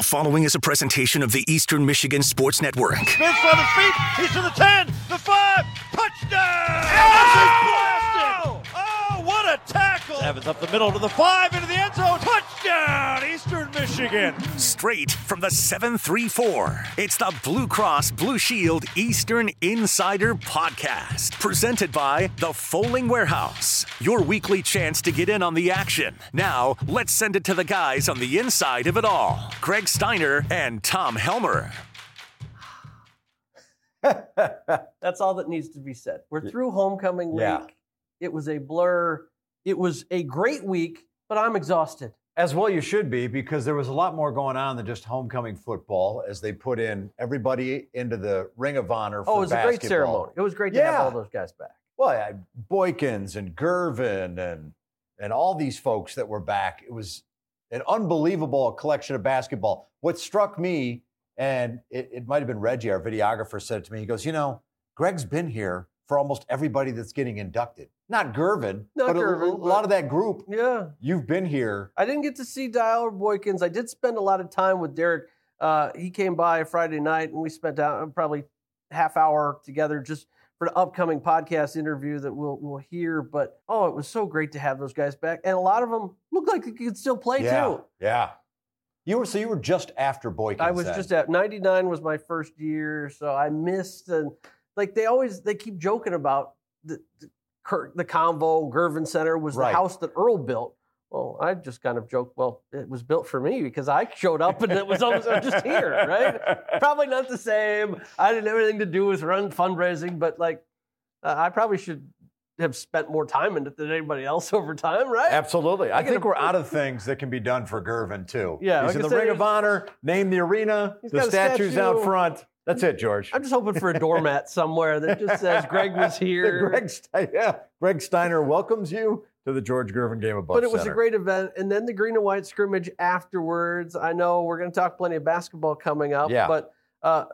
The following is a presentation of the Eastern Michigan Sports Network. Spins for the feet. He's to the 10, the 5. Touchdown! Oh! oh, what a tackle! Evans up the middle to the 5, into the end zone. Touchdown, Eastern Michigan. Straight from the 734. It's the Blue Cross Blue Shield Eastern Insider Podcast. Presented by The Fowling Warehouse. Your weekly chance to get in on the action. Now, let's send it to the guys on the inside of it all Greg Steiner and Tom Helmer. That's all that needs to be said. We're through homecoming week. Yeah. It was a blur. It was a great week, but I'm exhausted. As well, you should be because there was a lot more going on than just homecoming football as they put in everybody into the Ring of Honor. Oh, for Oh, it was a great ceremony. It was great to have all those guys back. Well, yeah, Boykins and Gervin and and all these folks that were back. It was an unbelievable collection of basketball. What struck me, and it, it might have been Reggie, our videographer, said it to me. He goes, "You know, Greg's been here for almost everybody that's getting inducted. Not Gervin, Not but a- Gervin, a, lot of that group. Yeah. You've been here. I didn't get to see Dial or Boykins. I did spend a lot of time with Derrick. Uh, he came by Friday night, and we spent out probably half hour together just for the upcoming podcast interview that we'll we'll hear. But oh, it was so great to have those guys back, and a lot of them looked like they could still play yeah, too. yeah. You were so you were just after Boykins. I was then. just at 99 was my first year, so I missed and like they always they keep joking about the the, Kurt- the Convo Gervin Center was Right. the house that Earl built. Well, I just kind of joked. Well, it was built for me because I showed up and it was almost just here, right? Probably not the same. I didn't have anything to do with run fundraising, but like uh, I probably should have spent more time in it than anybody else over time, right? Absolutely. I, I think a- we're out of things that can be done for Gervin too. Yeah, He's like in the Ring of Honor. Name the arena. The statues out front. That's it, George. I'm just hoping for a doormat somewhere that just says Greg was here. Greg, yeah, Greg Steiner welcomes you to the George Gervin GameAbove But it was Center. a great event. And then the green and white scrimmage afterwards. I know we're going to talk plenty of basketball coming up. Yeah. But uh,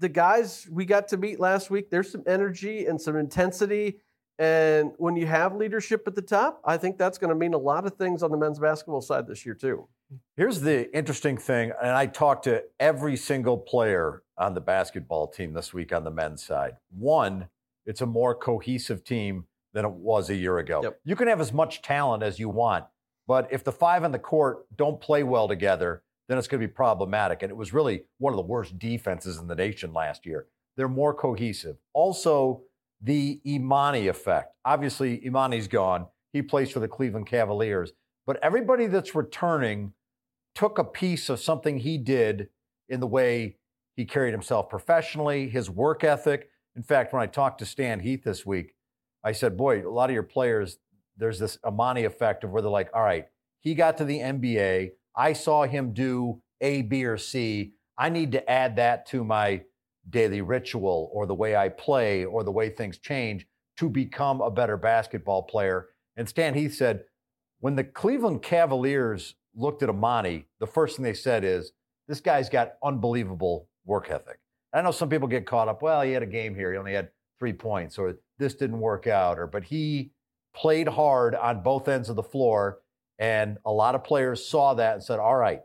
the guys we got to meet last week, there's some energy and some intensity. And when you have leadership at the top, I think that's going to mean a lot of things on the men's basketball side this year, too. Here's the interesting thing, and I talked to every single player on the basketball team this week on the men's side. One, it's a more cohesive team than it was a year ago. Yep. You can have as much talent as you want, but if the five on the court don't play well together, then it's going to be problematic. And it was really one of the worst defenses in the nation last year. They're more cohesive. Also, the Emoni effect. Obviously, Emoni's gone. He plays for the Cleveland Cavaliers. But everybody that's returning took a piece of something he did in the way he carried himself professionally, his work ethic. In fact, when I talked to Stan Heath this week, I said, Boy, a lot of your players, there's this Emoni effect of where they're like, All right, he got to the NBA. I saw him do A, B, or C. I need to add that to my daily ritual or the way I play or the way things change to become a better basketball player. And Stan Heath said, when the Cleveland Cavaliers looked at Emoni, the first thing they said is, this guy's got unbelievable work ethic. I know some people get caught up, well, he had a game here, he only had three points, or this didn't work out, or but he played hard on both ends of the floor. And a lot of players saw that and said, all right,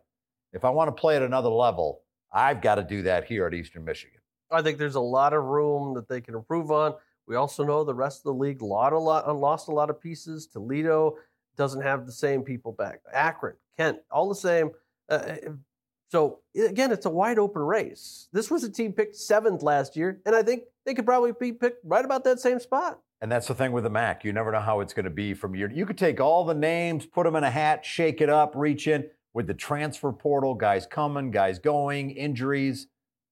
if I want to play at another level, I've got to do that here at Eastern Michigan. I think there's a lot of room that they can improve on. We also know the rest of the league lot a lot, lost a lot of pieces. Toledo doesn't have the same people back. Akron, Kent, all the same. Uh, so again, it's a wide open race. This was a team picked seventh last year, and I think they could probably be picked right about that same spot. And that's the thing with the MAC. You never know how it's going to be from year. You could take all the names, put them in a hat, shake it up, reach in with the transfer portal, guys coming, guys going, injuries.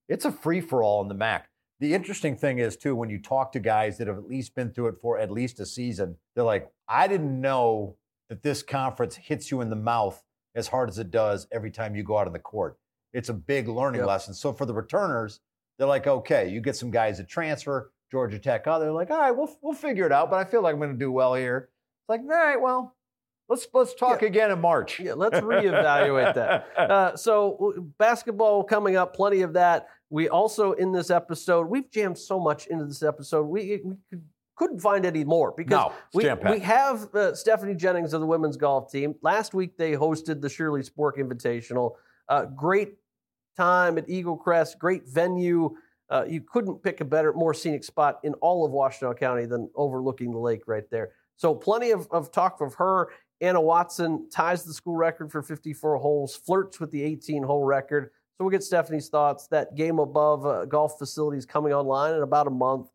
It's a free for all in the MAC. The interesting thing is too when you talk to guys that have at least been through it for at least a season, they're like, "I didn't know that this conference hits you in the mouth as hard as it does every time you go out on the court. It's a big learning Yep. lesson." So for the returners, they're like, "Okay, you get some guys that transfer, Georgia Tech. Oh, they're like, all right, we'll we'll figure it out. But I feel like I'm going to do well here. It's like, all right, well, let's let's talk Yeah. again in March. Yeah, let's reevaluate that. Uh, so basketball coming up, plenty of that. We also in this episode, we've jammed so much into this episode. We, we could, couldn't find any more because No, we, we have uh, Stephanie Jennings of the women's golf team. Last week they hosted the Shirley Spork Invitational. Uh, great time at EagleCrest, great venue. Uh, you couldn't pick a better, more scenic spot in all of Washtenaw County than overlooking the lake right there. So plenty of, of talk of her. Anna Watson ties the school record for 54 holes, flirts with the 18 hole record. So we'll get Stephanie's thoughts. That GameAbove uh, golf facilities coming online in about a month.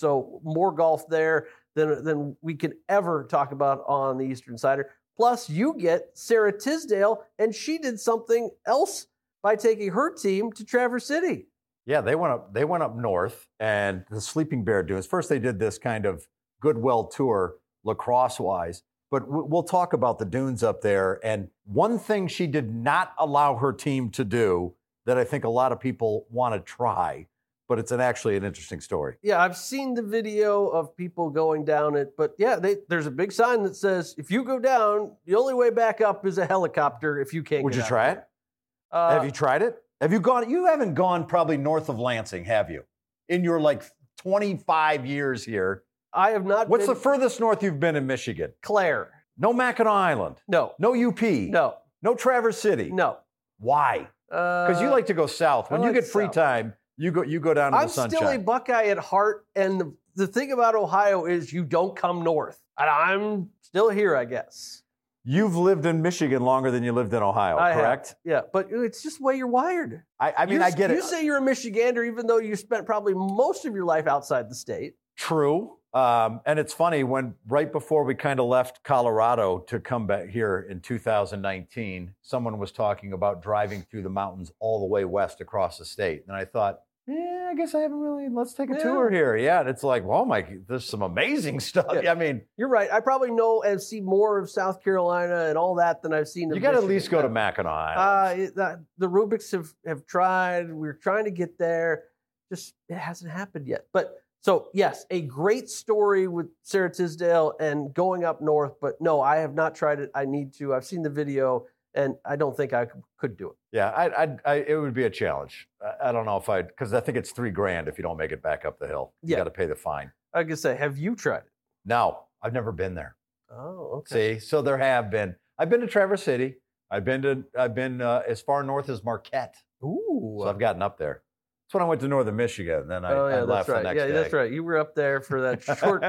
So more golf there than, than we can ever talk about on the Eastern Sider. Plus, you get Sara Tisdale, and she did something else by taking her team to Traverse City. Yeah, they went up. They went up north, and the Sleeping Bear Dunes. First, they did this kind of goodwill tour, lacrosse wise. But we'll talk about the dunes up there. And one thing she did not allow her team to do that I think a lot of people want to try, but it's an, actually an interesting story. Yeah, I've seen the video of people going down it, but yeah, they, there's a big sign that says if you go down, the only way back up is a helicopter. If you can't, would you out. try it? Uh, have you tried it? Have you gone? You haven't gone probably north of Lansing, have you? In your like 25 years here. I have not. What's been... the furthest north you've been in Michigan? Clare. No Mackinac Island. No. No UP. No. No Traverse City. No. Why? Because uh, you like to go south. When like you get free south. time, you go you go down to I'm the sunshine. I'm still a Buckeye at heart, and the, the thing about Ohio is you don't come north, and I'm still here, I guess. You've lived in Michigan longer than you lived in Ohio, I correct? Have. Yeah, but it's just the way you're wired. I, I mean, you, I get you it. You say you're a Michigander, even though you spent probably most of your life outside the state. True. Um, and it's funny when right before we kind of left Colorado to come back here in 2019, someone was talking about driving through the mountains all the way west across the state. And I thought, yeah, I guess I haven't really. Let's take a yeah. tour here. Yeah, and it's like, oh my, there's some amazing stuff. Yeah. I mean, you're right. I probably know and see more of South Carolina and all that than I've seen. You got to at least go to Mackinac Island. Uh, the Rubiks have have tried. We're trying to get there. Just it hasn't happened yet. But so yes, a great story with Sara Tisdale and going up north. But no, I have not tried it. I need to. I've seen the video and I don't think I could do it. Yeah, I, I, I it would be a challenge. I, I don't know if I, because I think it's three grand if you don't make it back up the hill. You yeah. got to pay the fine. I can say, have you tried it? No, I've never been there. Oh, okay. See, so there have been. I've been to Traverse City. I've been to, I've been uh, as far north as Marquette. Ooh. So I've gotten up there. That's when I went to northern Michigan. Then I, oh, yeah, I left right. the next yeah, day. that's right. You were up there for that short, uh,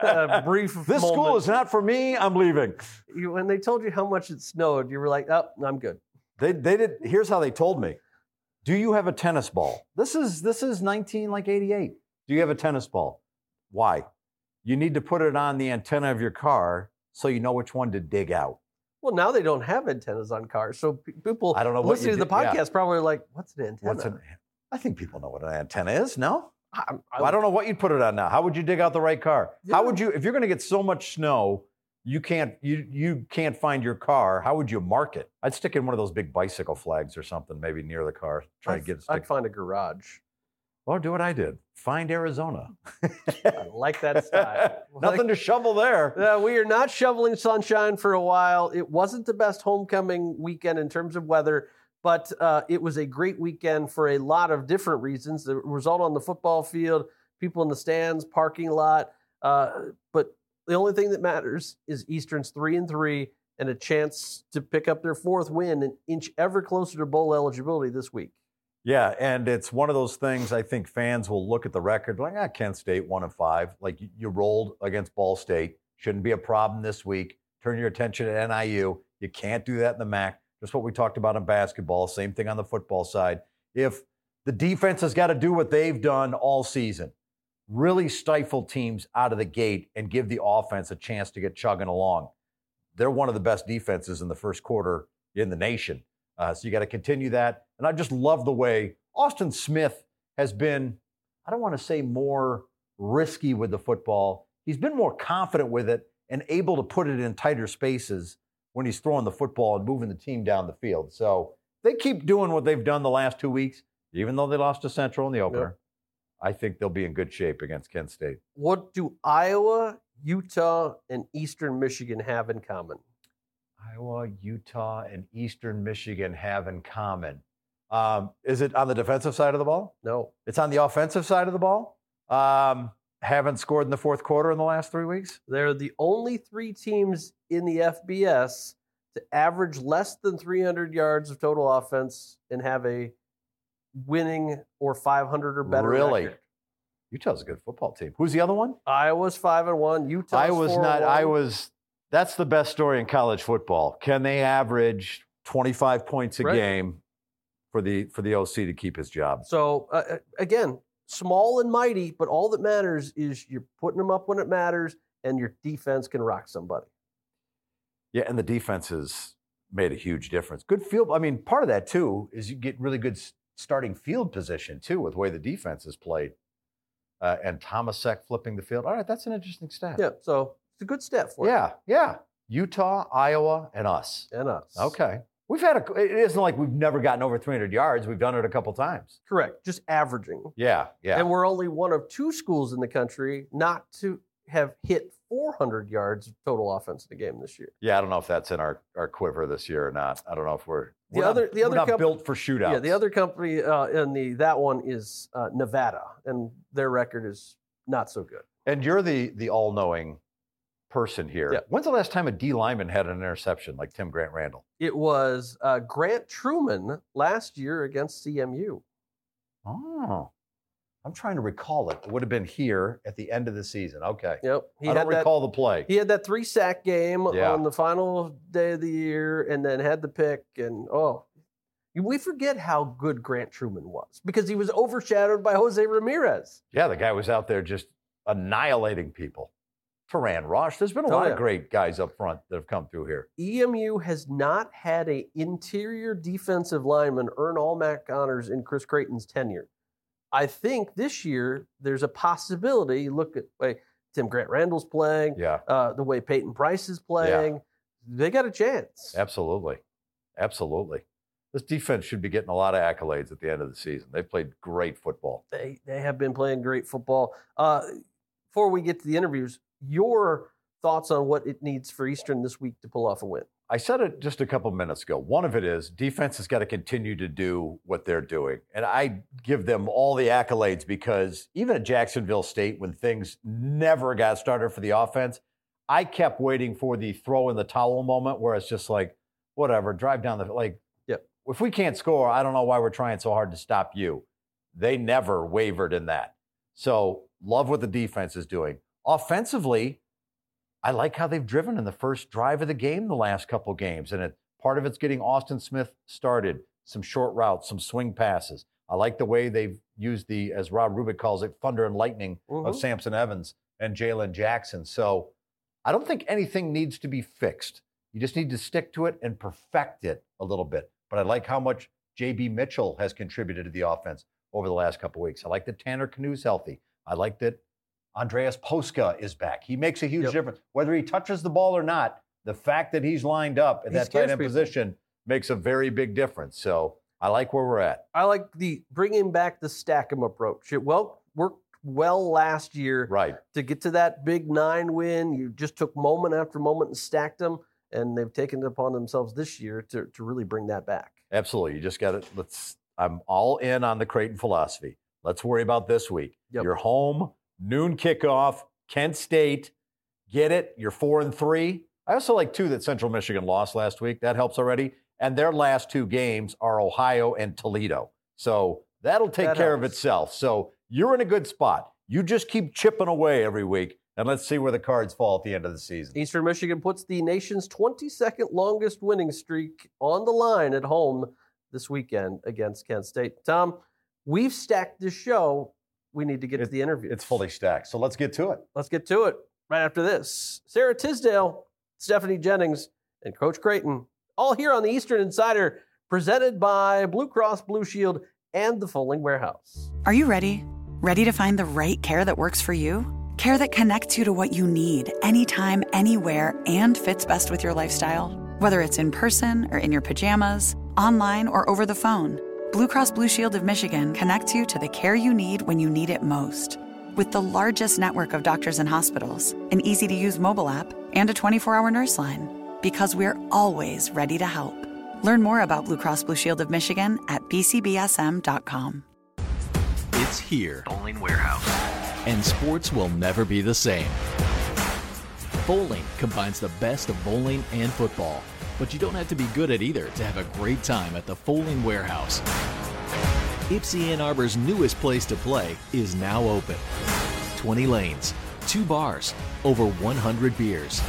uh, brief. This moment. school is not for me. I'm leaving. You, when they told you how much it snowed, you were like, "Oh, I'm good." They, they did. Here's how they told me: Do you have a tennis ball? This is this is 19 like 88. Do you have a tennis ball? Why? You need to put it on the antenna of your car so you know which one to dig out. Well, now they don't have antennas on cars, so people I don't know listening to the podcast yeah. probably are like, "What's an antenna?" What's an, I think people know what an antenna is. No, I, I, well, I, don't know what you'd put it on now. How would you dig out the right car? Yeah. How would you, if you're going to get so much snow, you can't you you can't find your car. How would you mark it? I'd stick in one of those big bicycle flags or something, maybe near the car. Try I'd, to get. It I'd find a garage. Or do what I did. Find Arizona. I like that style. Nothing like, to shovel there. Uh, we are not shoveling sunshine for a while. It wasn't the best homecoming weekend in terms of weather. But uh, it was a great weekend for a lot of different reasons. The result on the football field, people in the stands, parking lot. Uh, but the only thing that matters is Eastern's three and three and a chance to pick up their fourth win and inch ever closer to bowl eligibility this week. Yeah, and it's one of those things I think fans will look at the record like, ah, Kent State one and five. Like you rolled against Ball State. Shouldn't be a problem this week. Turn your attention to NIU. You can't do that in the MAC. Just what we talked about in basketball, same thing on the football side. If the defense has got to do what they've done all season, really stifle teams out of the gate and give the offense a chance to get chugging along. They're one of the best defenses in the first quarter in the nation. Uh, so you got to continue that. And I just love the way Austin Smith has been, I don't want to say more risky with the football. He's been more confident with it and able to put it in tighter spaces when he's throwing the football and moving the team down the field. So they keep doing what they've done the last two weeks, even though they lost to Central in the opener. Yep. I think they'll be in good shape against Kent State. What do Iowa, Utah, and Eastern Michigan have in common? Iowa, Utah, and Eastern Michigan have in common. Um, is it on the defensive side of the ball? No. It's on the offensive side of the ball. Um, haven't scored in the fourth quarter in the last three weeks? They're the only three teams in the FBS to average less than 300 yards of total offense and have a winning or 500 or better. Really? record. Utah's a good football team. Who's the other one? Iowa's five and one. Utah. I was not. I was. That's the best story in college football. Can they average 25 points a Right. game for the for the OC to keep his job? So uh, uh, again, small and mighty, but all that matters is you're putting them up when it matters, and your defense can rock somebody. Yeah, and the defense has made a huge difference. Good field. I mean, part of that too is you get really good starting field position too with the way the defense is played. Uh, and Thomasek flipping the field. All right, that's an interesting stat. Yeah, so it's a good step for you Yeah, yeah. Utah, Iowa, and us. and us. Okay. We've had a. It isn't like we've never gotten over 300 yards. We've done it a couple times. correct. Just averaging, Yeah, yeah. and we're only one of two schools in the country not to have hit 400 yards of total offense in a game this year. yeah, I don't know if that's in our, our quiver this year or not. I don't know if we're The we're not- other- the we're other not comp- built for shootouts. Yeah, the other company uh, in the that one is uh, Nevada, and their record is not so good. And you're the the all knowing person here. Yeah. When's the last time a D lineman had an interception like Tim Grant Randall? It was uh, Grant Truman last year against CMU. Oh, I'm trying to recall it. It would have been here at the end of the season. Okay. Yep, he I had don't that. recall the play. He had that three sack game Yeah. on the final day of the year, and then had the pick. And oh, we forget how good Grant Truman was because he was overshadowed by Jose Ramirez. Yeah, the guy was out there just annihilating people. Turan Rosh. There's been a Oh, lot yeah. of great guys up front that have come through here. EMU has not had a interior defensive lineman earn all MAC honors in Chris Creighton's tenure. I think this year there's a possibility. Look at the way Tim Grant Randall's playing, Yeah, uh, the way Peyton Price is playing. They got a chance. absolutely. Absolutely. This defense should be getting a lot of accolades at the end of the season. They've played great football. They they have been playing great football. Uh, before we get to the interviews, your thoughts on what it needs for Eastern this week to pull off a win? I said it just a couple minutes ago. One of it is defense has got to continue to do what they're doing. And I give them all the accolades because even at Jacksonville State, when things never got started for the offense, I kept waiting for the throw in the towel moment where it's just like, whatever, drive down the like. Yep. If we can't score, I don't know why we're trying so hard to stop you. They never wavered in that. So love what the defense is doing. Offensively, I like how they've driven in the first drive of the game the last couple games. And it, part of it's getting Austin Smith started, some short routes, some swing passes. I like the way they've used the, as Rob Rubik calls it, thunder and lightning of Mhm. Samson Evans and Jalen Jackson. So I don't think anything needs to be fixed. You just need to stick to it and perfect it a little bit. But I like how much JB Mitchell has contributed to the offense over the last couple weeks. I like that Tanner Knue's healthy. I like that Andreas Poska is back. He makes a huge Yep. difference. Whether he touches the ball or not, the fact that he's lined up in He that tight end people. position makes a very big difference. So I like where we're at. I like the bringing back the stack 'em approach. It well worked well last year Right. to get to that big nine win. You just took moment after moment and stacked them, and they've taken it upon themselves this year to, to really bring that back. Absolutely. You just got to let's I'm all in on the Creighton philosophy. Let's worry about this week. Yep. You're home, noon kickoff, Kent State. Get it? You're four and three. I also like two that Central Michigan lost last week. That helps already. And their last two games are Ohio and Toledo. So that'll take That care of itself. So you're in a good spot. You just keep chipping away every week, and let's see where the cards fall at the end of the season. Eastern Michigan puts the nation's 22nd longest winning streak on the line at home this weekend against Kent State. Tom, we've stacked this show. We need to get to the interview. It's fully stacked. So let's get to it. Let's get to it right after this. Sara Tisdale, Stephanie Jennings, and Coach Creighton, all here on the Eastern Insider, presented by Blue Cross Blue Shield and the Fowling Warehouse. Are you ready? Ready to find the right care that works for you? Care that connects you to what you need anytime, anywhere, and fits best with your lifestyle? Whether it's in person or in your pajamas, online or over the phone, Blue Cross Blue Shield of Michigan connects you to the care you need when you need it most. With the largest network of doctors and hospitals, an easy to use mobile app, and a 24 hour nurse line. Because we're always ready to help. Learn more about Blue Cross Blue Shield of Michigan at bcbsm.com. It's here, Fowling Warehouse. and sports will never be the same. Fowling combines the best of bowling and football, but you don't have to be good at either to have a great time at the Fowling Warehouse. Ypsi Ann Arbor's newest place to play is now open. 20 lanes, two bars, over 100 beers.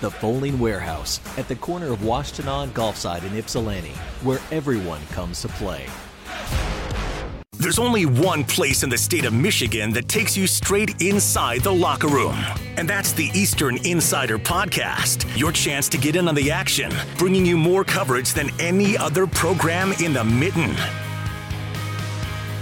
The Fowling Warehouse at the corner of Washtenaw and Golfside in Ypsilanti, where everyone comes to play. There's only one place in the state of Michigan that takes you straight inside the locker room. And that's the Eastern Insider Podcast. Your chance to get in on the action, bringing you more coverage than any other program in the mitten.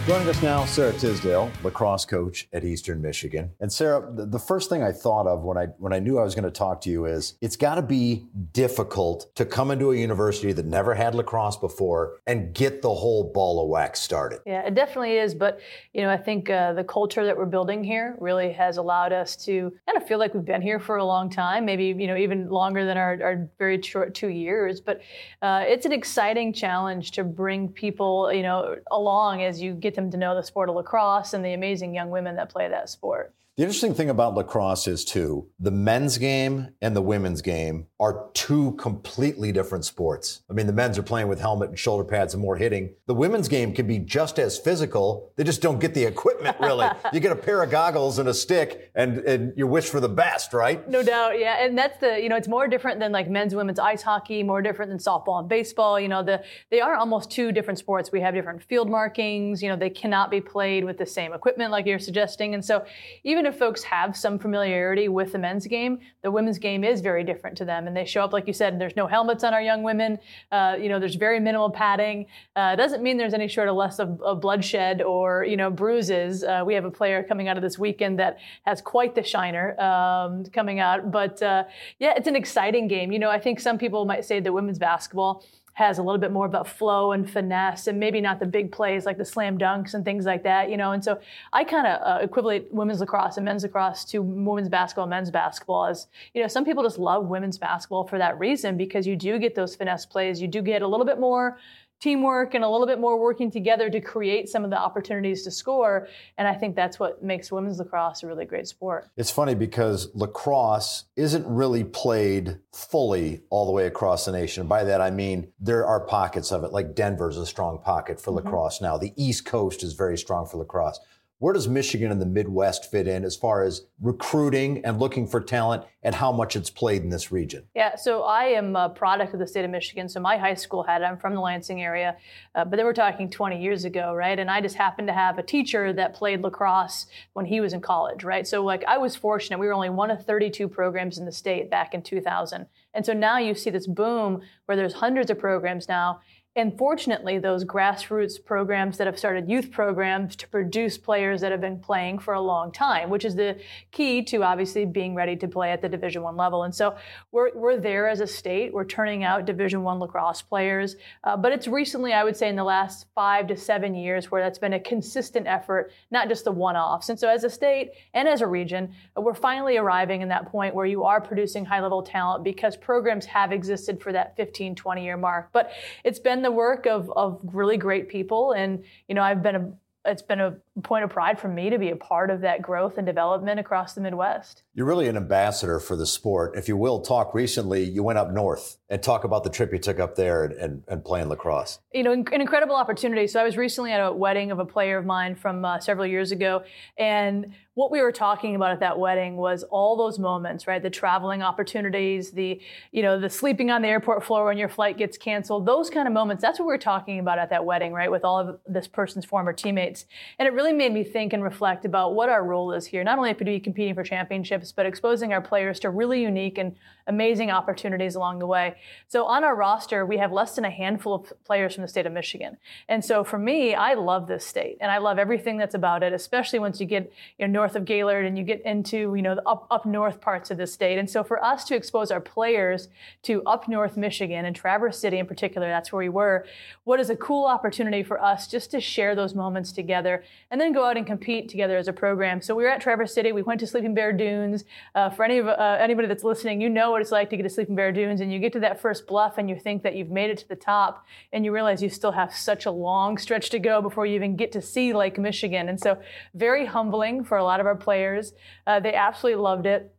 Joining us now, Sara Tisdale, lacrosse coach at Eastern Michigan. And Sara, the first thing I thought of when I when I knew I was going to talk to you is it's got to be difficult to come into a university that never had lacrosse before and get the whole ball of wax started. Yeah, it definitely is. But you know, I think uh, the culture that we're building here really has allowed us to kind of feel like we've been here for a long time, maybe you know even longer than our, our very short two years. But uh, it's an exciting challenge to bring people you know along as you get them to know the sport of lacrosse and the amazing young women that play that sport. The interesting thing about lacrosse is, too, the men's game and the women's game are two completely different sports. I mean, the men's are playing with helmet and shoulder pads and more hitting. The women's game can be just as physical. They just don't get the equipment, really. you get a pair of goggles and a stick, and, and you wish for the best, right? No doubt, yeah. And that's the, you know, it's more different than like men's, women's ice hockey, more different than softball and baseball. You know, the they are almost two different sports. We have different field markings. You know, they cannot be played with the same equipment like you're suggesting. And so even if folks have some familiarity with the men's game, the women's game is very different to them. And they show up, like you said, there's no helmets on our young women. Uh, you know, there's very minimal padding. Uh, doesn't mean there's any sort of less of, of bloodshed or, you know, bruises. Uh, we have a player coming out of this weekend that has quite the shiner um, coming out. But uh, yeah, it's an exciting game. You know, I think some people might say that women's basketball has a little bit more about flow and finesse and maybe not the big plays like the slam dunks and things like that, you know. And so I kind of uh, equivalent women's lacrosse and men's lacrosse to women's basketball and men's basketball as, you know, some people just love women's basketball for that reason because you do get those finesse plays. You do get a little bit more teamwork and a little bit more working together to create some of the opportunities to score. And I think that's what makes women's lacrosse a really great sport. It's funny because lacrosse isn't really played fully all the way across the nation. By that I mean there are pockets of it, like Denver's a strong pocket for mm-hmm. lacrosse now. The East Coast is very strong for lacrosse. Where does Michigan and the Midwest fit in as far as recruiting and looking for talent and how much it's played in this region? Yeah, so I am a product of the state of Michigan. So my high school had. I'm from the Lansing area, uh, but then we're talking 20 years ago, right? And I just happened to have a teacher that played lacrosse when he was in college, right? So like I was fortunate. We were only one of 32 programs in the state back in 2000. And so now you see this boom where there's hundreds of programs now and fortunately, those grassroots programs that have started youth programs to produce players that have been playing for a long time, which is the key to obviously being ready to play at the Division One level. And so we're, we're there as a state. We're turning out Division One lacrosse players, uh, but it's recently, I would say, in the last five to seven years, where that's been a consistent effort, not just the one-offs. And so, as a state and as a region, uh, we're finally arriving in that point where you are producing high-level talent because programs have existed for that 15, 20-year mark. But it's been the the work of, of really great people. And, you know, I've been a, it's been a point of pride for me to be a part of that growth and development across the Midwest. You're really an ambassador for the sport. If you will talk recently, you went up north and talk about the trip you took up there and, and, and playing lacrosse. You know, an incredible opportunity. So I was recently at a wedding of a player of mine from uh, several years ago. And what we were talking about at that wedding was all those moments, right? The traveling opportunities, the, you know, the sleeping on the airport floor when your flight gets canceled, those kind of moments. That's what we were talking about at that wedding, right? With all of this person's former teammates. And it really made me think and reflect about what our role is here. Not only to be competing for championships, but exposing our players to really unique and amazing opportunities along the way. So on our roster, we have less than a handful of players from the state of Michigan. And so for me, I love this state and I love everything that's about it, especially once you get you know, north of Gaylord and you get into you know the up, up north parts of the state. And so for us to expose our players to up north Michigan and Traverse City in particular, that's where we were, what is a cool opportunity for us just to share those moments together and then go out and compete together as a program. So we were at Traverse City. We went to Sleeping Bear Dunes. Uh, for any of uh, anybody that's listening, you know what it's like to get to Sleeping Bear Dunes and you get to that first bluff and you think that you've made it to the top and you realize you still have such a long stretch to go before you even get to see Lake Michigan. And so very humbling for a lot of our players. Uh, they absolutely loved it.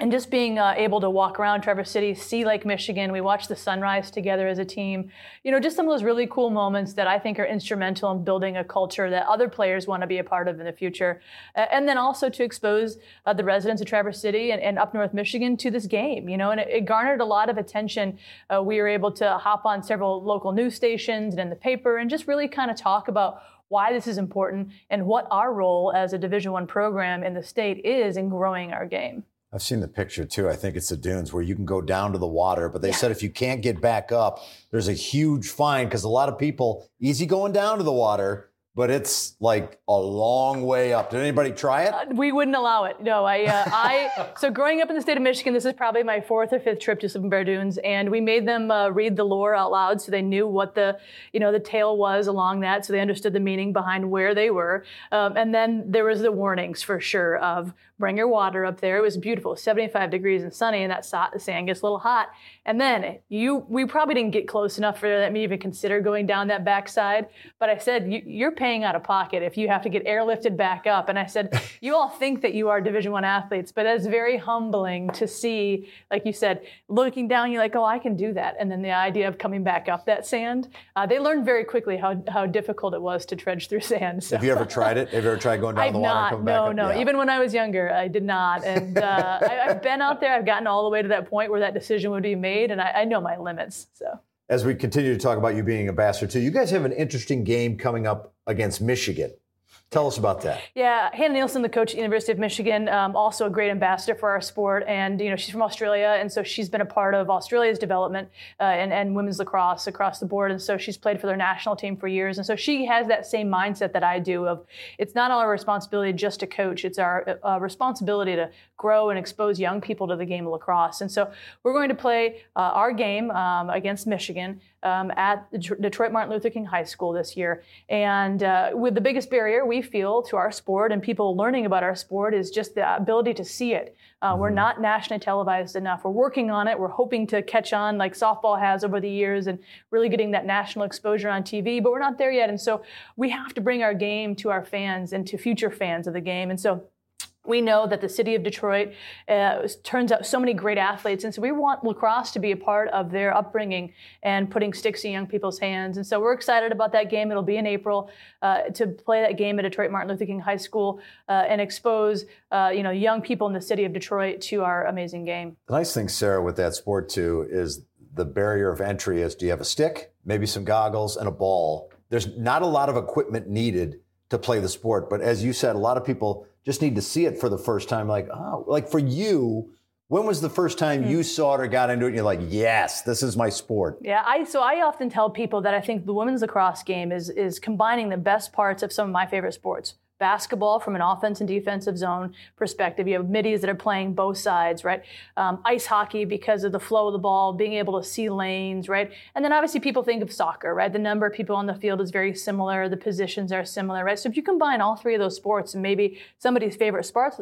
And just being uh, able to walk around Traverse City, see Lake Michigan, we watched the sunrise together as a team. You know, just some of those really cool moments that I think are instrumental in building a culture that other players want to be a part of in the future. Uh, and then also to expose uh, the residents of Traverse City and, and, up North Michigan to this game, you know, and it, it garnered a lot of attention. Uh, we were able to hop on several local news stations and in the paper and just really kind of talk about why this is important and what our role as a division one program in the state is in growing our game I've seen the picture too. I think it's the dunes where you can go down to the water, but they yeah. said if you can't get back up, there's a huge fine because a lot of people easy going down to the water but it's like a long way up. Did anybody try it? Uh, we wouldn't allow it. No, I, uh, I. So growing up in the state of Michigan, this is probably my fourth or fifth trip to Sleeping Bear Dunes, and we made them uh, read the lore out loud so they knew what the, you know, the tale was along that, so they understood the meaning behind where they were. Um, and then there was the warnings for sure of bring your water up there. It was beautiful, 75 degrees and sunny, and that sand gets a little hot. And then you, we probably didn't get close enough for that me even consider going down that backside. But I said, you're paying out of pocket if you have to get airlifted back up. And I said, you all think that you are Division One athletes, but it's very humbling to see, like you said, looking down, you're like, oh, I can do that. And then the idea of coming back up that sand, uh, they learned very quickly how, how difficult it was to trudge through sand. So. Have you ever tried it? Have you ever tried going down I've the water? Not, no, no. Yeah. Even when I was younger, I did not. And uh, I, have been out there. I've gotten all the way to that point where that decision would be made, and I, I know my limits. So as we continue to talk about you being a ambassador too, you guys have an interesting game coming up against Michigan. Tell us about that. Yeah, Hannah Nielsen, the coach at the University of Michigan, um, also a great ambassador for our sport, and you know she's from Australia, and so she's been a part of Australia's development uh, and, and women's lacrosse across the board, and so she's played for their national team for years, and so she has that same mindset that I do of it's not our responsibility just to coach, it's our uh, responsibility to grow and expose young people to the game of lacrosse, and so we're going to play uh, our game um, against Michigan um, at Detroit Martin Luther King High School this year. And uh, with the biggest barrier we feel to our sport and people learning about our sport is just the ability to see it. Uh, we're mm-hmm. not nationally televised enough. We're working on it. We're hoping to catch on like softball has over the years and really getting that national exposure on TV, but we're not there yet. And so we have to bring our game to our fans and to future fans of the game. And so we know that the city of Detroit uh, turns out so many great athletes, and so we want lacrosse to be a part of their upbringing and putting sticks in young people's hands. And so we're excited about that game. It'll be in April uh, to play that game at Detroit Martin Luther King High School uh, and expose uh, you know young people in the city of Detroit to our amazing game. The nice thing, Sara, with that sport too is the barrier of entry is: do you have a stick, maybe some goggles, and a ball? There's not a lot of equipment needed to play the sport, but as you said, a lot of people just need to see it for the first time. Like, oh, like for you, when was the first time hmm. you saw it or got into it and you're like, yes, this is my sport? Yeah, I so I often tell people that I think the women's lacrosse game is is combining the best parts of some of my favorite sports basketball from an offense and defensive zone perspective. You have middies that are playing both sides, right? Um, ice hockey because of the flow of the ball, being able to see lanes, right? And then obviously people think of soccer, right? The number of people on the field is very similar. The positions are similar, right? So if you combine all three of those sports and maybe somebody's favorite sports,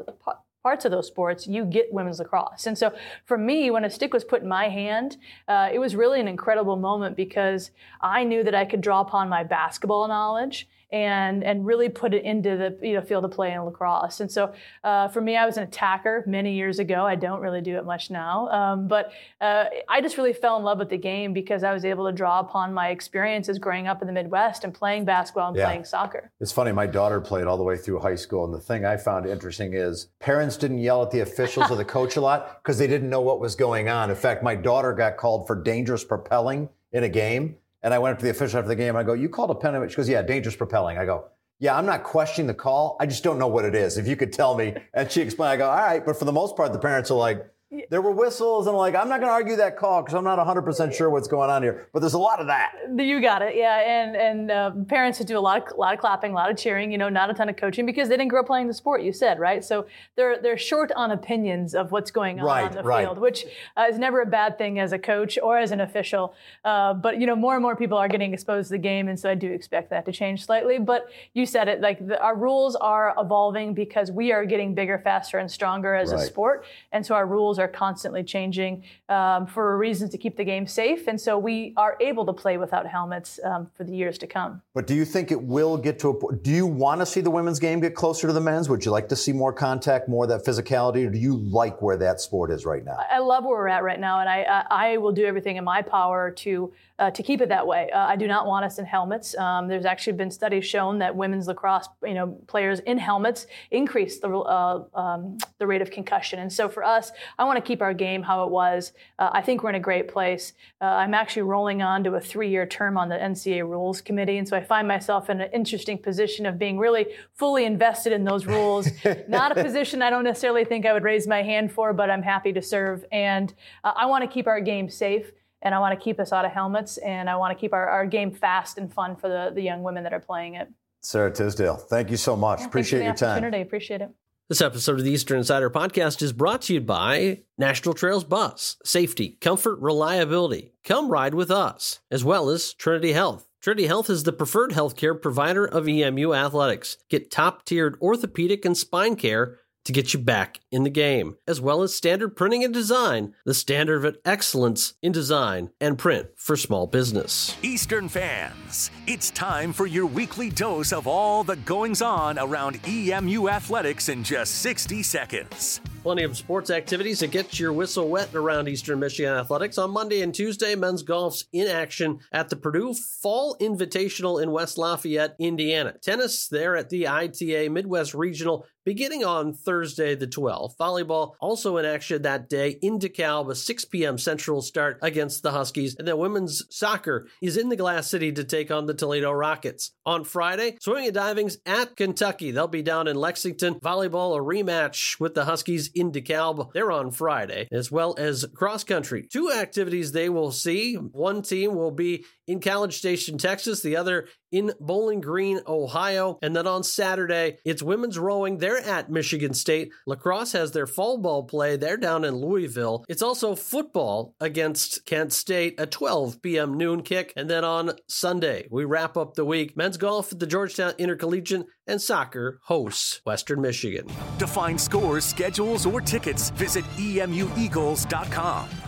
parts of those sports, you get women's lacrosse. And so for me, when a stick was put in my hand, uh, it was really an incredible moment because I knew that I could draw upon my basketball knowledge and and really put it into the you know field of play in lacrosse. And so uh, for me, I was an attacker many years ago. I don't really do it much now, um, but uh, I just really fell in love with the game because I was able to draw upon my experiences growing up in the Midwest and playing basketball and yeah. playing soccer. It's funny. My daughter played all the way through high school, and the thing I found interesting is parents didn't yell at the officials or the coach a lot because they didn't know what was going on. In fact, my daughter got called for dangerous propelling in a game and I went up to the official after the game. I go, "You called a penalty?" She goes, "Yeah, dangerous propelling." I go, "Yeah, I'm not questioning the call. I just don't know what it is. If you could tell me." And she explained. I go, "All right," but for the most part, the parents are like, there were whistles, and I'm like, I'm not going to argue that call because I'm not 100% sure what's going on here. But there's a lot of that. You got it, yeah. And and uh, parents do a lot of lot of clapping, a lot of cheering. You know, not a ton of coaching because they didn't grow up playing the sport. You said right, so they're they're short on opinions of what's going on right, on the right. field, which uh, is never a bad thing as a coach or as an official. Uh, but you know, more and more people are getting exposed to the game, and so I do expect that to change slightly. But you said it, like the, our rules are evolving because we are getting bigger, faster, and stronger as right. a sport, and so our rules rules are constantly changing um, for reasons to keep the game safe, and so we are able to play without helmets um, for the years to come. But do you think it will get to a? point? Do you want to see the women's game get closer to the men's? Would you like to see more contact, more of that physicality, or do you like where that sport is right now? I love where we're at right now, and I I will do everything in my power to uh, to keep it that way. Uh, I do not want us in helmets. Um, there's actually been studies shown that women's lacrosse, you know, players in helmets increase the uh, um, the rate of concussion. And so for us, I want to keep our game how it was. Uh, I think we're in a great place. Uh, I'm actually rolling on to a three-year term on the NCAA rules committee, and so I find myself in an interesting position of being really fully invested in those rules. not a position I don't necessarily think I would raise my hand for, but I'm happy to serve. And uh, I want to keep our game safe and I want to keep us out of helmets, and I want to keep our, our game fast and fun for the, the young women that are playing it. Sara Tisdale, thank you so much. Yeah, Appreciate your time. Opportunity. Appreciate it. This episode of the Eastern Insider Podcast is brought to you by National Trails Bus. Safety, comfort, reliability. Come ride with us, as well as Trinity Health. Trinity Health is the preferred healthcare provider of EMU athletics. Get top tiered orthopedic and spine care to get you back in the game, as well as standard printing and design, the standard of excellence in design and print for small business. Eastern fans, it's time for your weekly dose of all the goings on around EMU athletics in just 60 seconds. Plenty of sports activities to get your whistle wet around Eastern Michigan athletics. On Monday and Tuesday, men's golf's in action at the Purdue Fall Invitational in West Lafayette, Indiana. Tennis there at the ITA Midwest Regional beginning on Thursday the 12th. Volleyball also in action that day in DeKalb, a 6 p.m. Central start against the Huskies. And then women's soccer is in the Glass City to take on the Toledo Rockets. On Friday, swimming and diving's at Kentucky. They'll be down in Lexington. Volleyball, a rematch with the Huskies in DeKalb. They're on Friday, as well as cross country. Two activities they will see. One team will be in College Station, Texas, the other in Bowling Green, Ohio. And then on Saturday, it's women's rowing. They're at Michigan State. Lacrosse has their fall ball play. They're down in Louisville. It's also football against Kent State, a 12 p.m. noon kick. And then on Sunday, we wrap up the week. Men's golf at the Georgetown Intercollegiate and soccer hosts Western Michigan. To find scores, schedules, or tickets, visit emueagles.com.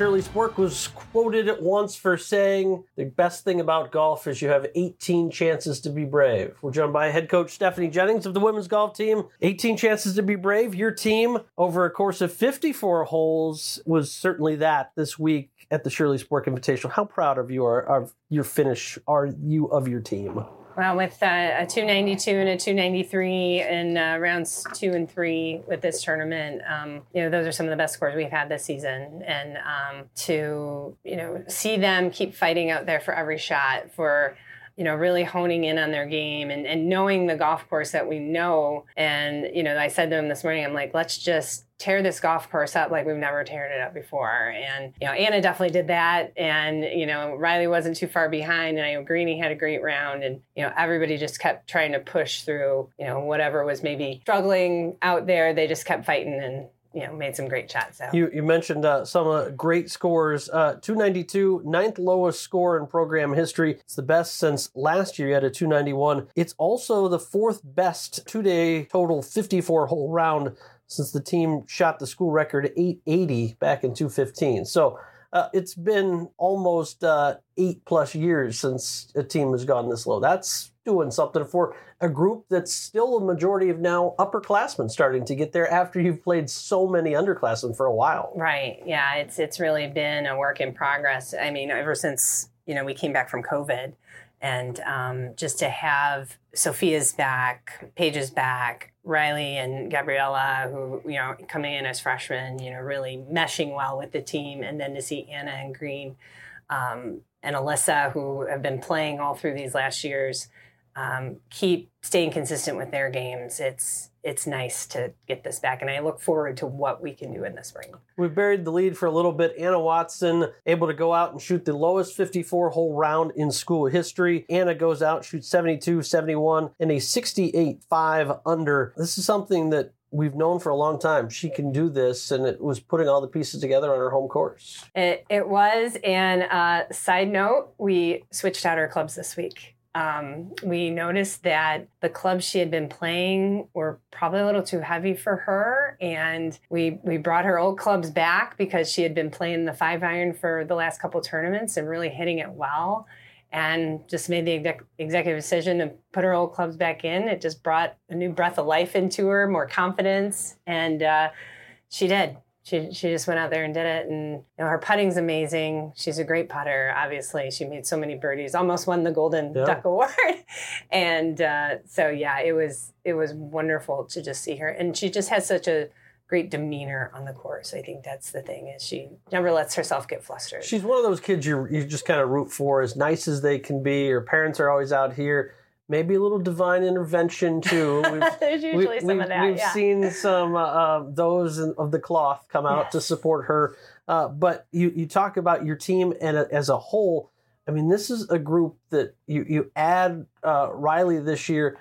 Shirley Spork was quoted at once for saying the best thing about golf is you have 18 chances to be brave. We're joined by head coach Stephanie Jennings of the women's golf team. 18 chances to be brave. Your team, over a course of 54 holes, was certainly that this week at the Shirley Spork Invitational. How proud of you are of your finish are you of your team? Well, with uh, a 292 and a 293 in uh, rounds two and three with this tournament, um, you know, those are some of the best scores we've had this season. And um, to, you know, see them keep fighting out there for every shot, for, you know, really honing in on their game and, and knowing the golf course that we know. And, you know, I said to them this morning, I'm like, let's just tear this golf course up like we've never teared it up before. And, you know, Anna definitely did that. And, you know, Riley wasn't too far behind. And I know Greeny had a great round. And, you know, everybody just kept trying to push through, you know, whatever was maybe struggling out there. They just kept fighting and, you know, made some great shots. So. You, you mentioned uh, some uh, great scores. Uh, 292, ninth lowest score in program history. It's the best since last year. You had a 291. It's also the fourth best two day total 54 hole round since the team shot the school record 880 back in 215. So uh, it's been almost uh, eight plus years since a team has gone this low. That's doing something for a group that's still a majority of now upperclassmen starting to get there after you've played so many underclassmen for a while. Right. Yeah. It's it's really been a work in progress. I mean, ever since you know we came back from COVID, and um, just to have Sophia's back, Paige's back, Riley and Gabriella, who you know coming in as freshmen, you know really meshing well with the team, and then to see Anna and Green um, and Alyssa, who have been playing all through these last years, um, keep staying consistent with their games. It's it's nice to get this back, and I look forward to what we can do in the spring. We buried the lead for a little bit. Anna Watson able to go out and shoot the lowest 54 hole round in school history. Anna goes out, shoots 72, 71, and a 68 5 under. This is something that we've known for a long time she can do this and it was putting all the pieces together on her home course it, it was and uh, side note we switched out our clubs this week um, we noticed that the clubs she had been playing were probably a little too heavy for her, and we we brought her old clubs back because she had been playing the five iron for the last couple tournaments and really hitting it well, and just made the exec- executive decision to put her old clubs back in. It just brought a new breath of life into her, more confidence, and uh, she did she she just went out there and did it. And you know her putting's amazing. She's a great putter obviously. She made so many birdies almost won the golden yeah. duck award. And uh, so yeah it was it was wonderful to just see her. And she just has such a great demeanor on the course. I think that's the thing is she never lets herself get flustered. She's one of those kids you you just kind of root for as nice as they can be. Her parents are always out here maybe a little divine intervention too. We've, There's usually we, some we've, of that. We've yeah. seen some uh, uh, those of the cloth come out yes. to support her. Uh, but you you talk about your team and as a whole. I mean, this is a group that you you add uh, Riley this year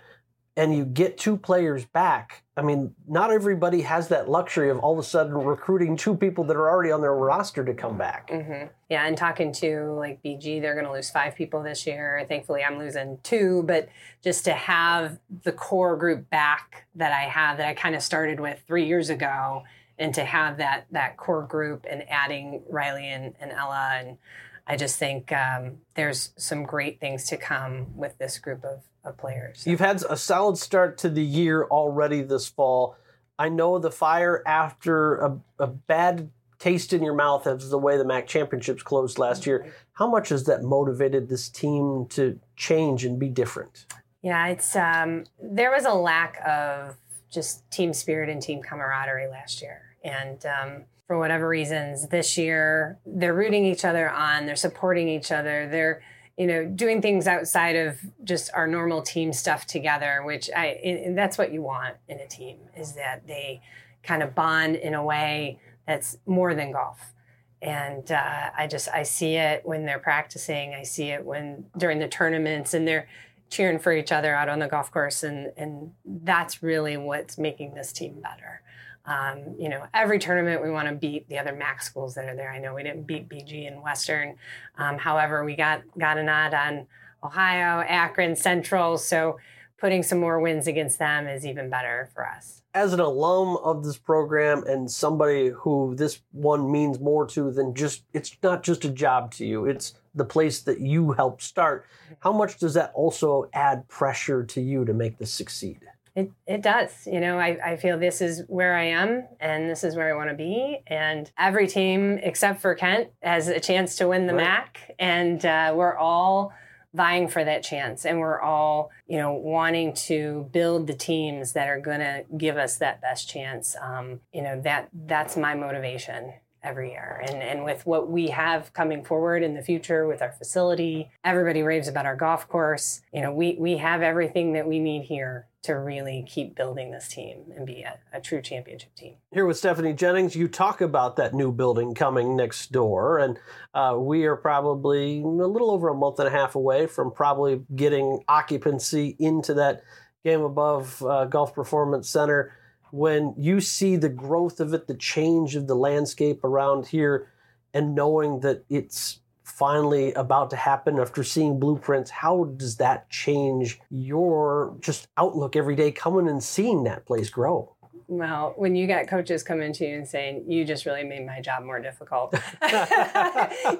and you get two players back, I mean, not everybody has that luxury of all of a sudden recruiting two people that are already on their roster to come back. Mm-hmm. Yeah, and talking to like BG, they're going to lose five people this year. Thankfully, I'm losing two, but just to have the core group back that I have that I kind of started with three years ago, and to have that that core group and adding Riley and, and Ella and I just think um, there's some great things to come with this group of of players. You've had a solid start to the year already this fall. I know the fire after a, a bad taste in your mouth as the way the MAC championships closed last year. How much has that motivated this team to change and be different? Yeah, it's um, there was a lack of just team spirit and team camaraderie last year, and um, for whatever reasons, this year they're rooting each other on, they're supporting each other, they're you know, doing things outside of just our normal team stuff together, which I that's what you want in a team is that they kind of bond in a way that's more than golf. And uh, I just I see it when they're practicing. I see it when during the tournaments, and they're cheering for each other out on the golf course, and and that's really what's making this team better. Um, you know, every tournament we want to beat the other MAC schools that are there. I know we didn't beat BG and Western. Um, however, we got got a nod on Ohio, Akron, Central. So putting some more wins against them is even better for us. As an alum of this program and somebody who this one means more to than just, it's not just a job to you, it's the place that you helped start. How much does that also add pressure to you to make this succeed? It, it does. You know, I, I feel this is where I am and this is where I want to be. And every team except for Kent has a chance to win the right. MAC. And uh, we're all vying for that chance. And we're all, you know, wanting to build the teams that are going to give us that best chance. Um, you know, that that's my motivation every year. And, and with what we have coming forward in the future with our facility, everybody raves about our golf course. You know, we, we have everything that we need here to really keep building this team and be a, a, true championship team. Here with Stephanie Jennings, you talk about that new building coming next door, and uh, we are probably a little over a month and a half away from probably getting occupancy into that GameAbove uh, Golf Performance Center when you see the growth of it, the change of the landscape around here, and knowing that it's finally about to happen after seeing blueprints, how does that change your just outlook every day coming and seeing that place grow? Well, when you got coaches coming to you and saying, "You just really made my job more difficult,"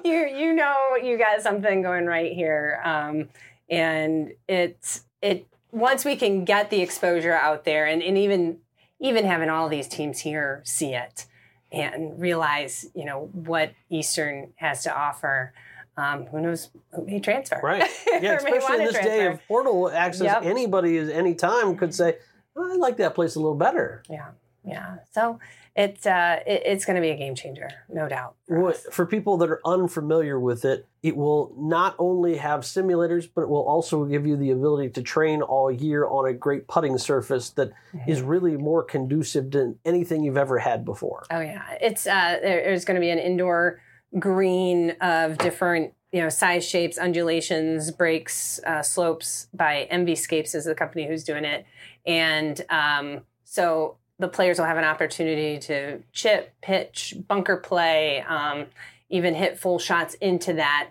you you know you got something going right here, um, and it's it. Once we can get the exposure out there, and, and even even having all these teams here see it and realize, you know, what Eastern has to offer. Um, who knows who may transfer? Right. Yeah, especially in this transfer. day of portal access, yep. anybody at any time could say, oh, I like that place a little better. Yeah. Yeah. So it's uh, it, it's going to be a game changer, no doubt. For, for, people that are unfamiliar with it, it will not only have simulators, but it will also give you the ability to train all year on a great putting surface that mm-hmm. is really more conducive than anything you've ever had before. Oh yeah, it's uh, there's going to be an indoor green of different you know size shapes undulations breaks uh, slopes by MVscapes is the company who's doing it and um, so the players will have an opportunity to chip, pitch, bunker play, um, even hit full shots into that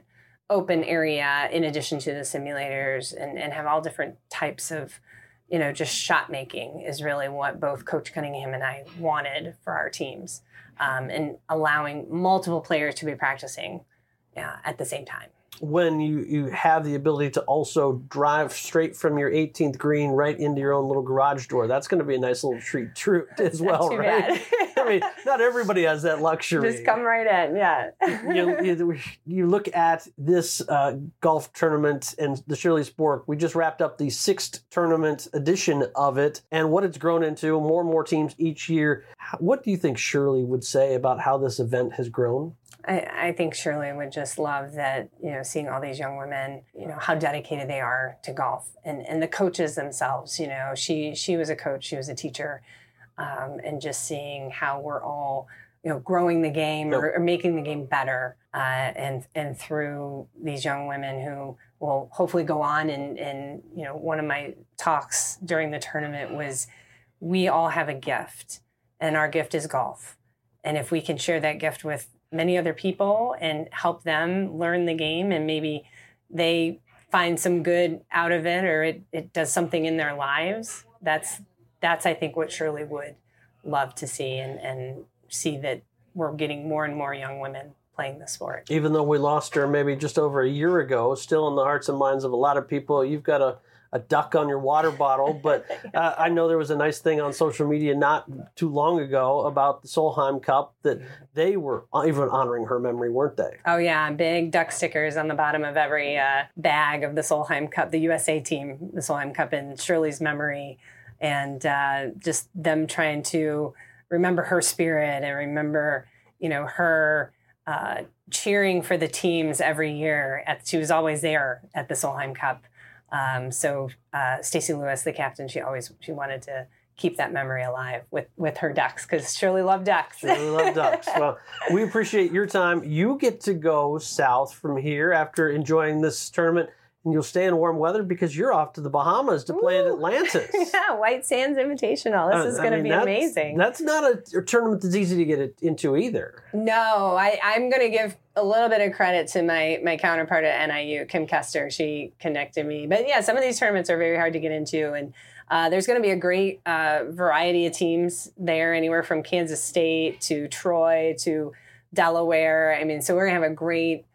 open area in addition to the simulators and, and have all different types of you know just shot making is really what both coach cunningham and i wanted for our teams um, and allowing multiple players to be practicing uh, at the same time when you, you have the ability to also drive straight from your 18th green right into your own little garage door. That's going to be a nice little treat true, as well, right? I mean, not everybody has that luxury. Just come right in, yeah. you, you, you, look at this uh, golf tournament and the Shirley Spork. We just wrapped up the sixth tournament edition of it and what it's grown into, more and more teams each year. What do you think Shirley would say about how this event has grown? I, I, think Shirley would just love that, you know, seeing all these young women, you know, how dedicated they are to golf and, and the coaches themselves, you know, she, she was a coach, she was a teacher, um, and just seeing how we're all, you know, growing the game or, or making the game better. Uh, and, and through these young women who will hopefully go on and, and, you know, one of my talks during the tournament was we all have a gift and our gift is golf. And if we can share that gift with many other people and help them learn the game and maybe they find some good out of it or it, it does something in their lives that's that's i think what shirley would love to see and, and see that we're getting more and more young women playing the sport. Even though we lost her maybe just over a year ago still in the hearts and minds of a lot of people. You've got a a duck on your water bottle. But uh, I know there was a nice thing on social media not too long ago about the Solheim Cup that they were even honoring her memory, weren't they? Oh yeah, big duck stickers on the bottom of every uh, bag of the Solheim Cup, the USA team, the Solheim Cup in Shirley's memory, and uh, just them trying to remember her spirit and remember, you know, her. Uh, cheering for the teams every year. At, she was always there at the Solheim Cup um, so uh, Stacy Lewis, the captain, she always she wanted to keep that memory alive with with her ducks because Shirley loved ducks. Shirley loved ducks. Well, we appreciate your time. You get to go south from here after enjoying this tournament and you'll stay in warm weather because you're off to the Bahamas to play Ooh. at Atlantis. yeah, White Sands Invitational. This uh, is going to be that's, amazing. That's not a, a, tournament that's easy to get into either. No, I, I'm going to give a little bit of credit to my my counterpart at NIU, Kim Kester. She connected me. But yeah, some of these tournaments are very hard to get into, and uh, there's going to be a great uh, variety of teams there, anywhere from Kansas State to Troy to Delaware. I mean, so we're going to have a great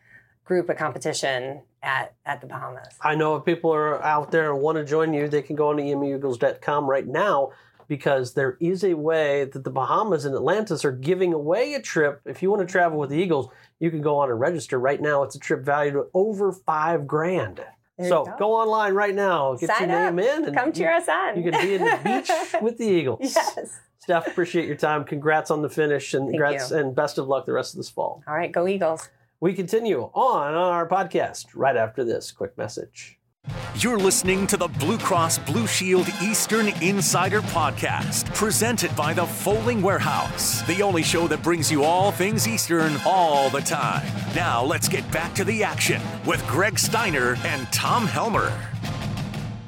group of competition at, at the Bahamas. I know if people are out there and want to join you, they can go on to emueagles.com right now because there is a way that the Bahamas and Atlantis are giving away a trip. If you want to travel with the Eagles, you can go on and register right now. It's a trip valued at over five grand. There so go. go. online right now, get Sign your up. name in, and come cheer us on. You can be in the beach with the Eagles. Yes. Steph, appreciate your time. Congrats on the finish, and congrats and best of luck the rest of this fall. All right, go Eagles. We continue on our podcast right after this quick message. You're listening to the Blue Cross Blue Shield Eastern Insider Podcast, presented by the Fowling Warehouse, the only show that brings you all things Eastern all the time. Now, let's get back to the action with Greg Steiner and Tom Helmer.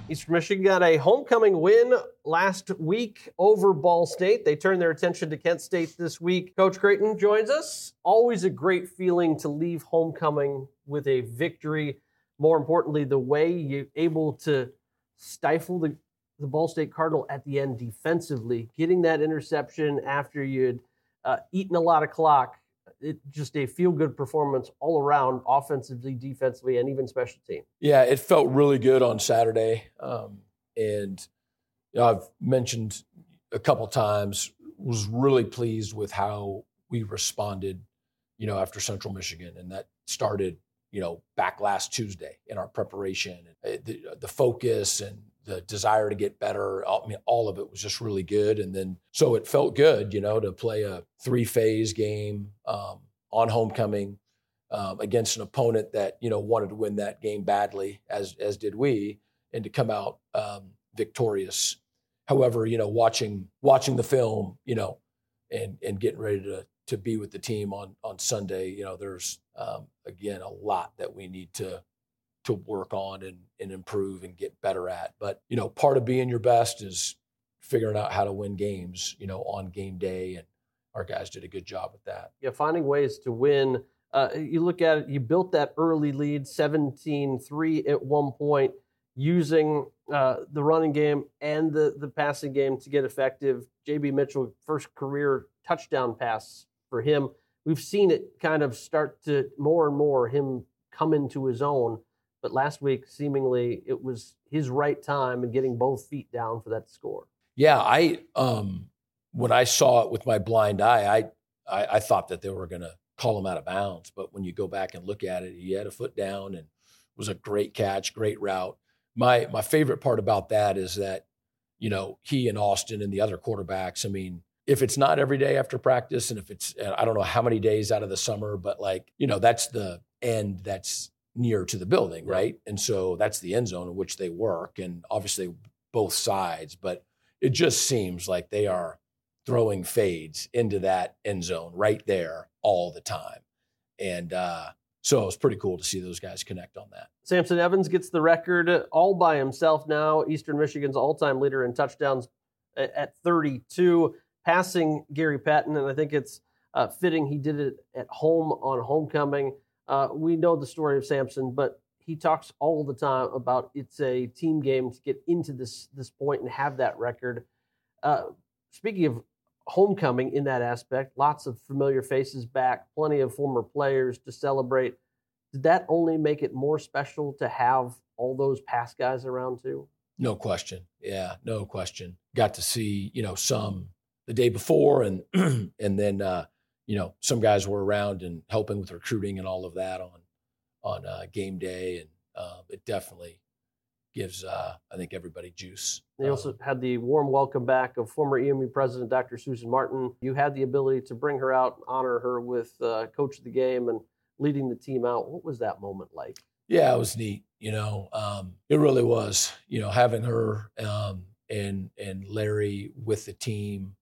Eastern Michigan got a homecoming win last week over Ball State. They turned their attention to Kent State this week. Coach Creighton joins us. Always a great feeling to leave homecoming with a victory. More importantly, the way you're able to stifle the, the Ball State Cardinal at the end defensively, getting that interception after you'd uh, eaten a lot of clock it just a feel good performance all around, offensively, defensively, and even special team. Yeah, it felt really good on Saturday, um, and you know, I've mentioned a couple times was really pleased with how we responded, you know, after Central Michigan, and that started, you know, back last Tuesday in our preparation, uh, the, the focus and the desire to get better. I mean, all of it was just really good. And then, so it felt good, you know, to play a three phase game um, on homecoming um, against an opponent that, you know, wanted to win that game badly, as, as did we, and to come out um, victorious. However, you know, watching, watching the film, you know, and, and getting ready to, to be with the team on, on Sunday, you know, there's, um, again, a lot that we need to, to work on and, and improve and get better at. But, you know, part of being your best is figuring out how to win games, you know, on game day. And our guys did a good job with that. Yeah, finding ways to win Uh, you look at it, you built that early lead, 17 3 at one point, using uh, the running game and the, the passing game to get effective. JB Mitchell, first career touchdown pass for him. We've seen it kind of start to more and more him come into his own. But last week, seemingly, it was his right time and getting both feet down for that score. Yeah, I um, when I saw it with my blind eye, I I, I thought that they were going to call him out of bounds. But when you go back and look at it, he had a foot down and was a great catch, great route. My my favorite part about that is that you know he and Austin and the other quarterbacks. I mean, if it's not every day after practice, and if it's I don't know how many days out of the summer, but like you know that's the end that's near to the building, right? And so that's the end zone in which they work, and obviously both sides. But it just seems like they are throwing fades into that end zone right there all the time. And uh, so it was pretty cool to see those guys connect on that. Samson Evans gets the record all by himself now. Eastern Michigan's all time leader in touchdowns at 32, passing Gary Patton. And I think it's uh, fitting he did it at home on homecoming. Uh, we know the story of Samson, but he talks all the time about it's a team game to get into this this point and have that record. Uh, speaking of homecoming in that aspect, lots of familiar faces back, plenty of former players to celebrate. Did that only make it more special to have all those past guys around too? No question. Yeah, no question. Got to see you know some the day before, and and then uh, you know some guys were around and helping with recruiting and all of that on on uh, game day, and uh, it definitely gives uh, I think everybody juice. They also um, had the warm welcome back of former EMU president Dr. Susan Martin. You had the ability to bring her out, honor her with uh, coach of the game, and leading the team out. What was that moment like? Yeah, it was neat. You know, um, it really was. You know, having her um, and and Larry with the team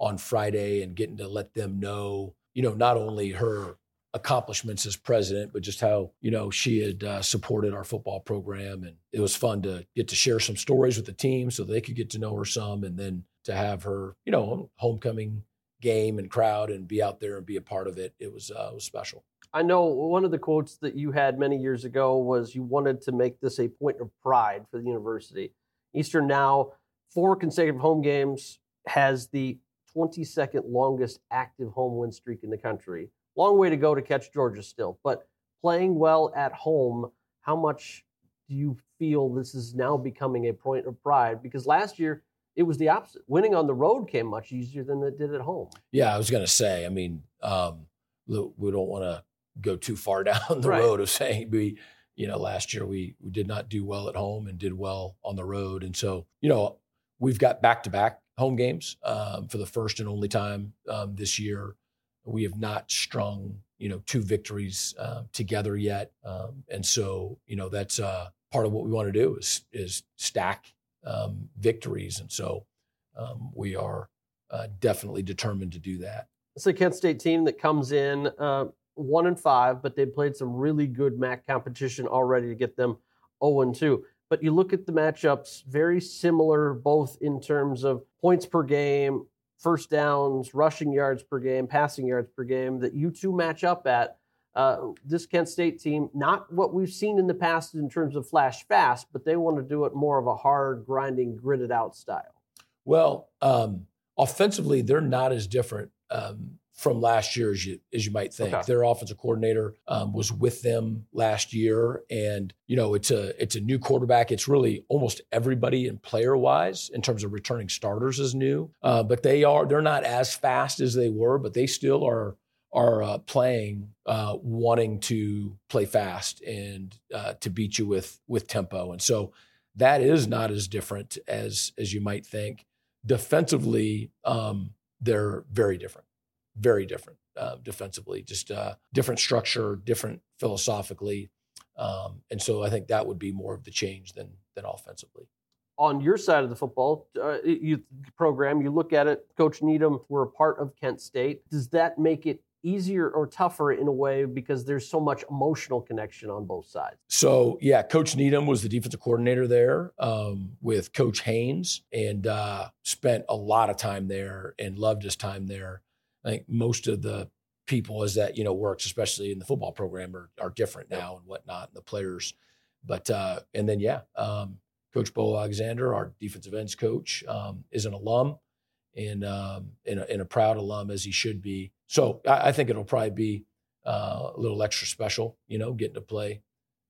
on Friday and getting to let them know, you know, not only her accomplishments as president, but just how you know she had uh, supported our football program, and it was fun to get to share some stories with the team so they could get to know her some, and then to have her, you know, homecoming game and crowd and be out there and be a part of it. It was uh, it was special. I know one of the quotes that you had many years ago was you wanted to make this a point of pride for the university. Eastern now four consecutive home games has the 22nd longest active home win streak in the country. Long way to go to catch Georgia still, but playing well at home, how much do you feel this is now becoming a point of pride? Because last year it was the opposite. Winning on the road came much easier than it did at home. Yeah, I was going to say. I mean, um, we don't want to go too far down the right. road of saying we, you know, last year we we did not do well at home and did well on the road, and so you know we've got back to back home games um, for the first and only time um, this year. We have not strung, you know, two victories uh, together yet, um, and so you know that's uh, part of what we want to do is is stack um, victories, and so um, we are uh, definitely determined to do that. It's a Kent State team that comes in uh, one and five, but they played some really good MAC competition already to get them 0 and 2. But you look at the matchups, very similar both in terms of points per game, first downs, rushing yards per game, passing yards per game that you two match up at. Uh, this Kent State team, not what we've seen in the past in terms of flash fast, but they want to do it more of a hard, grinding, gritted out style. Well, um, offensively, they're not as different um, from last year as you as you might think. Okay. Their offensive coordinator um, was with them last year, and you know it's a it's a new quarterback. It's really almost everybody in player wise in terms of returning starters is new, uh, but they are they're not as fast as they were, but they still are are uh, playing uh, wanting to play fast and uh, to beat you with with tempo, and so that is not as different as as you might think. Defensively, um, they're very different very different uh, defensively, just uh, different structure, different philosophically. Um, and so I think that would be more of the change than than offensively. On your side of the football uh, you program, you look at it. Coach Needham we're a part of Kent State. Does that make it easier or tougher in a way because there's so much emotional connection on both sides? So yeah, Coach Needham was the defensive coordinator there um, with Coach Haynes, and uh, spent a lot of time there and loved his time there. I think most of the people as that you know works, especially in the football program, are, are different now and whatnot, and the players. But uh, and then yeah, um, Coach Bo Alexander, our defensive ends coach, um, is an alum and um, and, a, and, a, proud alum as he should be. So I, I think it'll probably be uh, a little extra special, you know, getting to play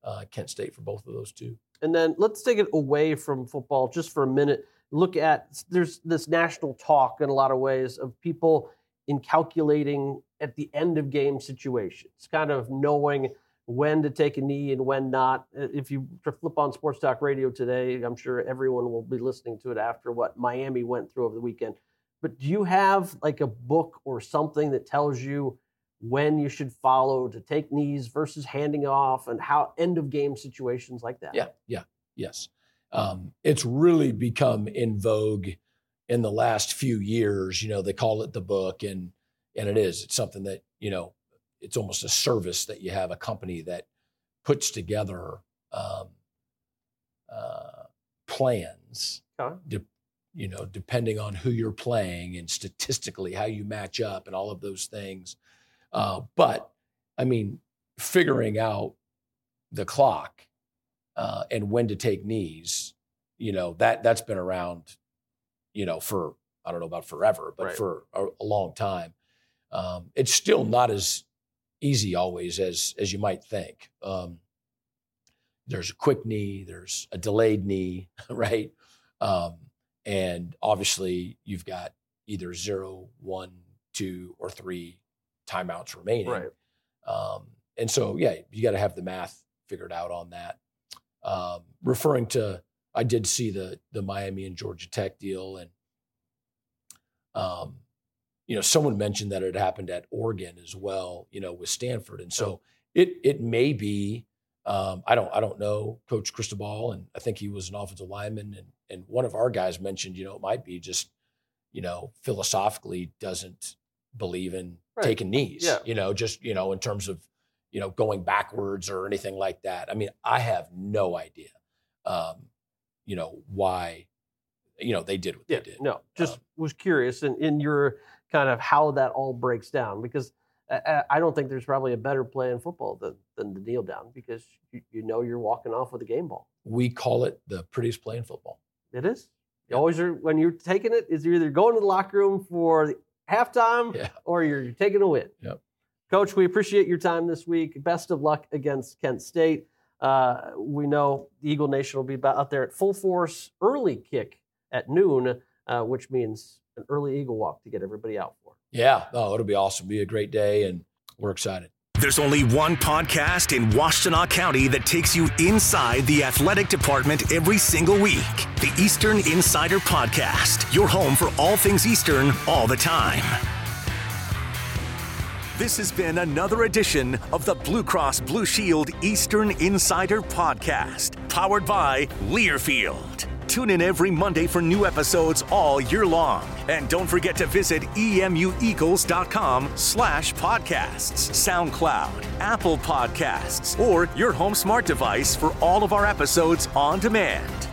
uh, Kent State for both of those two. And then let's take it away from football just for a minute. Look at there's this national talk in a lot of ways of people in calculating at the end of game situations, kind of knowing when to take a knee and when not. If you flip on Sports Talk Radio today, I'm sure everyone will be listening to it after what Miami went through over the weekend. But do you have like a book or something that tells you when you should follow to take knees versus handing off and how end of game situations like that? Yeah, yeah, yes. Um, it's really become in vogue in the last few years. You know, they call it the book, and and it is. It's something that you know it's almost a service that you have a company that puts together um, uh, plans, de- you know, depending on who you're playing and statistically how you match up and all of those things. Uh, but I mean, figuring out the clock uh, and when to take knees, you know, that that's been around, you know, for I don't know about forever, but right. for a, a, long time. Um, it's still not as easy always as as you might think. Um, there's a quick knee, there's a delayed knee, right? Um, and obviously, you've got either zero, one, two, or three timeouts remaining. Right. Um, and so, yeah, you got to have the math figured out on that. Um, referring to, I did see the the Miami and Georgia Tech deal, and um, you know, someone mentioned that it happened at Oregon as well, you know, with Stanford, and so it it may be. Um, I don't I don't know Coach Cristobal, and I think he was an offensive lineman, and and one of our guys mentioned, you know, it might be just, you know, philosophically doesn't believe in right. taking knees, yeah. you know, just you know, in terms of, you know, going backwards or anything like that. I mean, I have no idea, um, you know, why, you know, they did what yeah, they did. No, just um, was curious, and in your kind of how that all breaks down because I don't think there's probably a better play in football than, than the kneel down because you, you know you're walking off with a game ball. We call it the prettiest play in football. It is. You always are, when you're taking it, is you're either going to the locker room for halftime yeah. or you're taking a win. Yep. Coach, we appreciate your time this week. Best of luck against Kent State. Uh, we know the Eagle Nation will be out there at full force, early kick at noon, uh, which means an early Eagle Walk to get everybody out for. Yeah, oh, it'll be awesome. Be a great day, and we're excited. There's only one podcast in Washtenaw County that takes you inside the athletic department every single week. The Eastern Insider Podcast, your home for all things Eastern all the time. This has been another edition of the Blue Cross Blue Shield Eastern Insider Podcast, powered by Learfield. Tune in every Monday for new episodes all year long. And don't forget to visit emueagles.com slash podcasts, SoundCloud, Apple Podcasts, or your home smart device for all of our episodes on demand.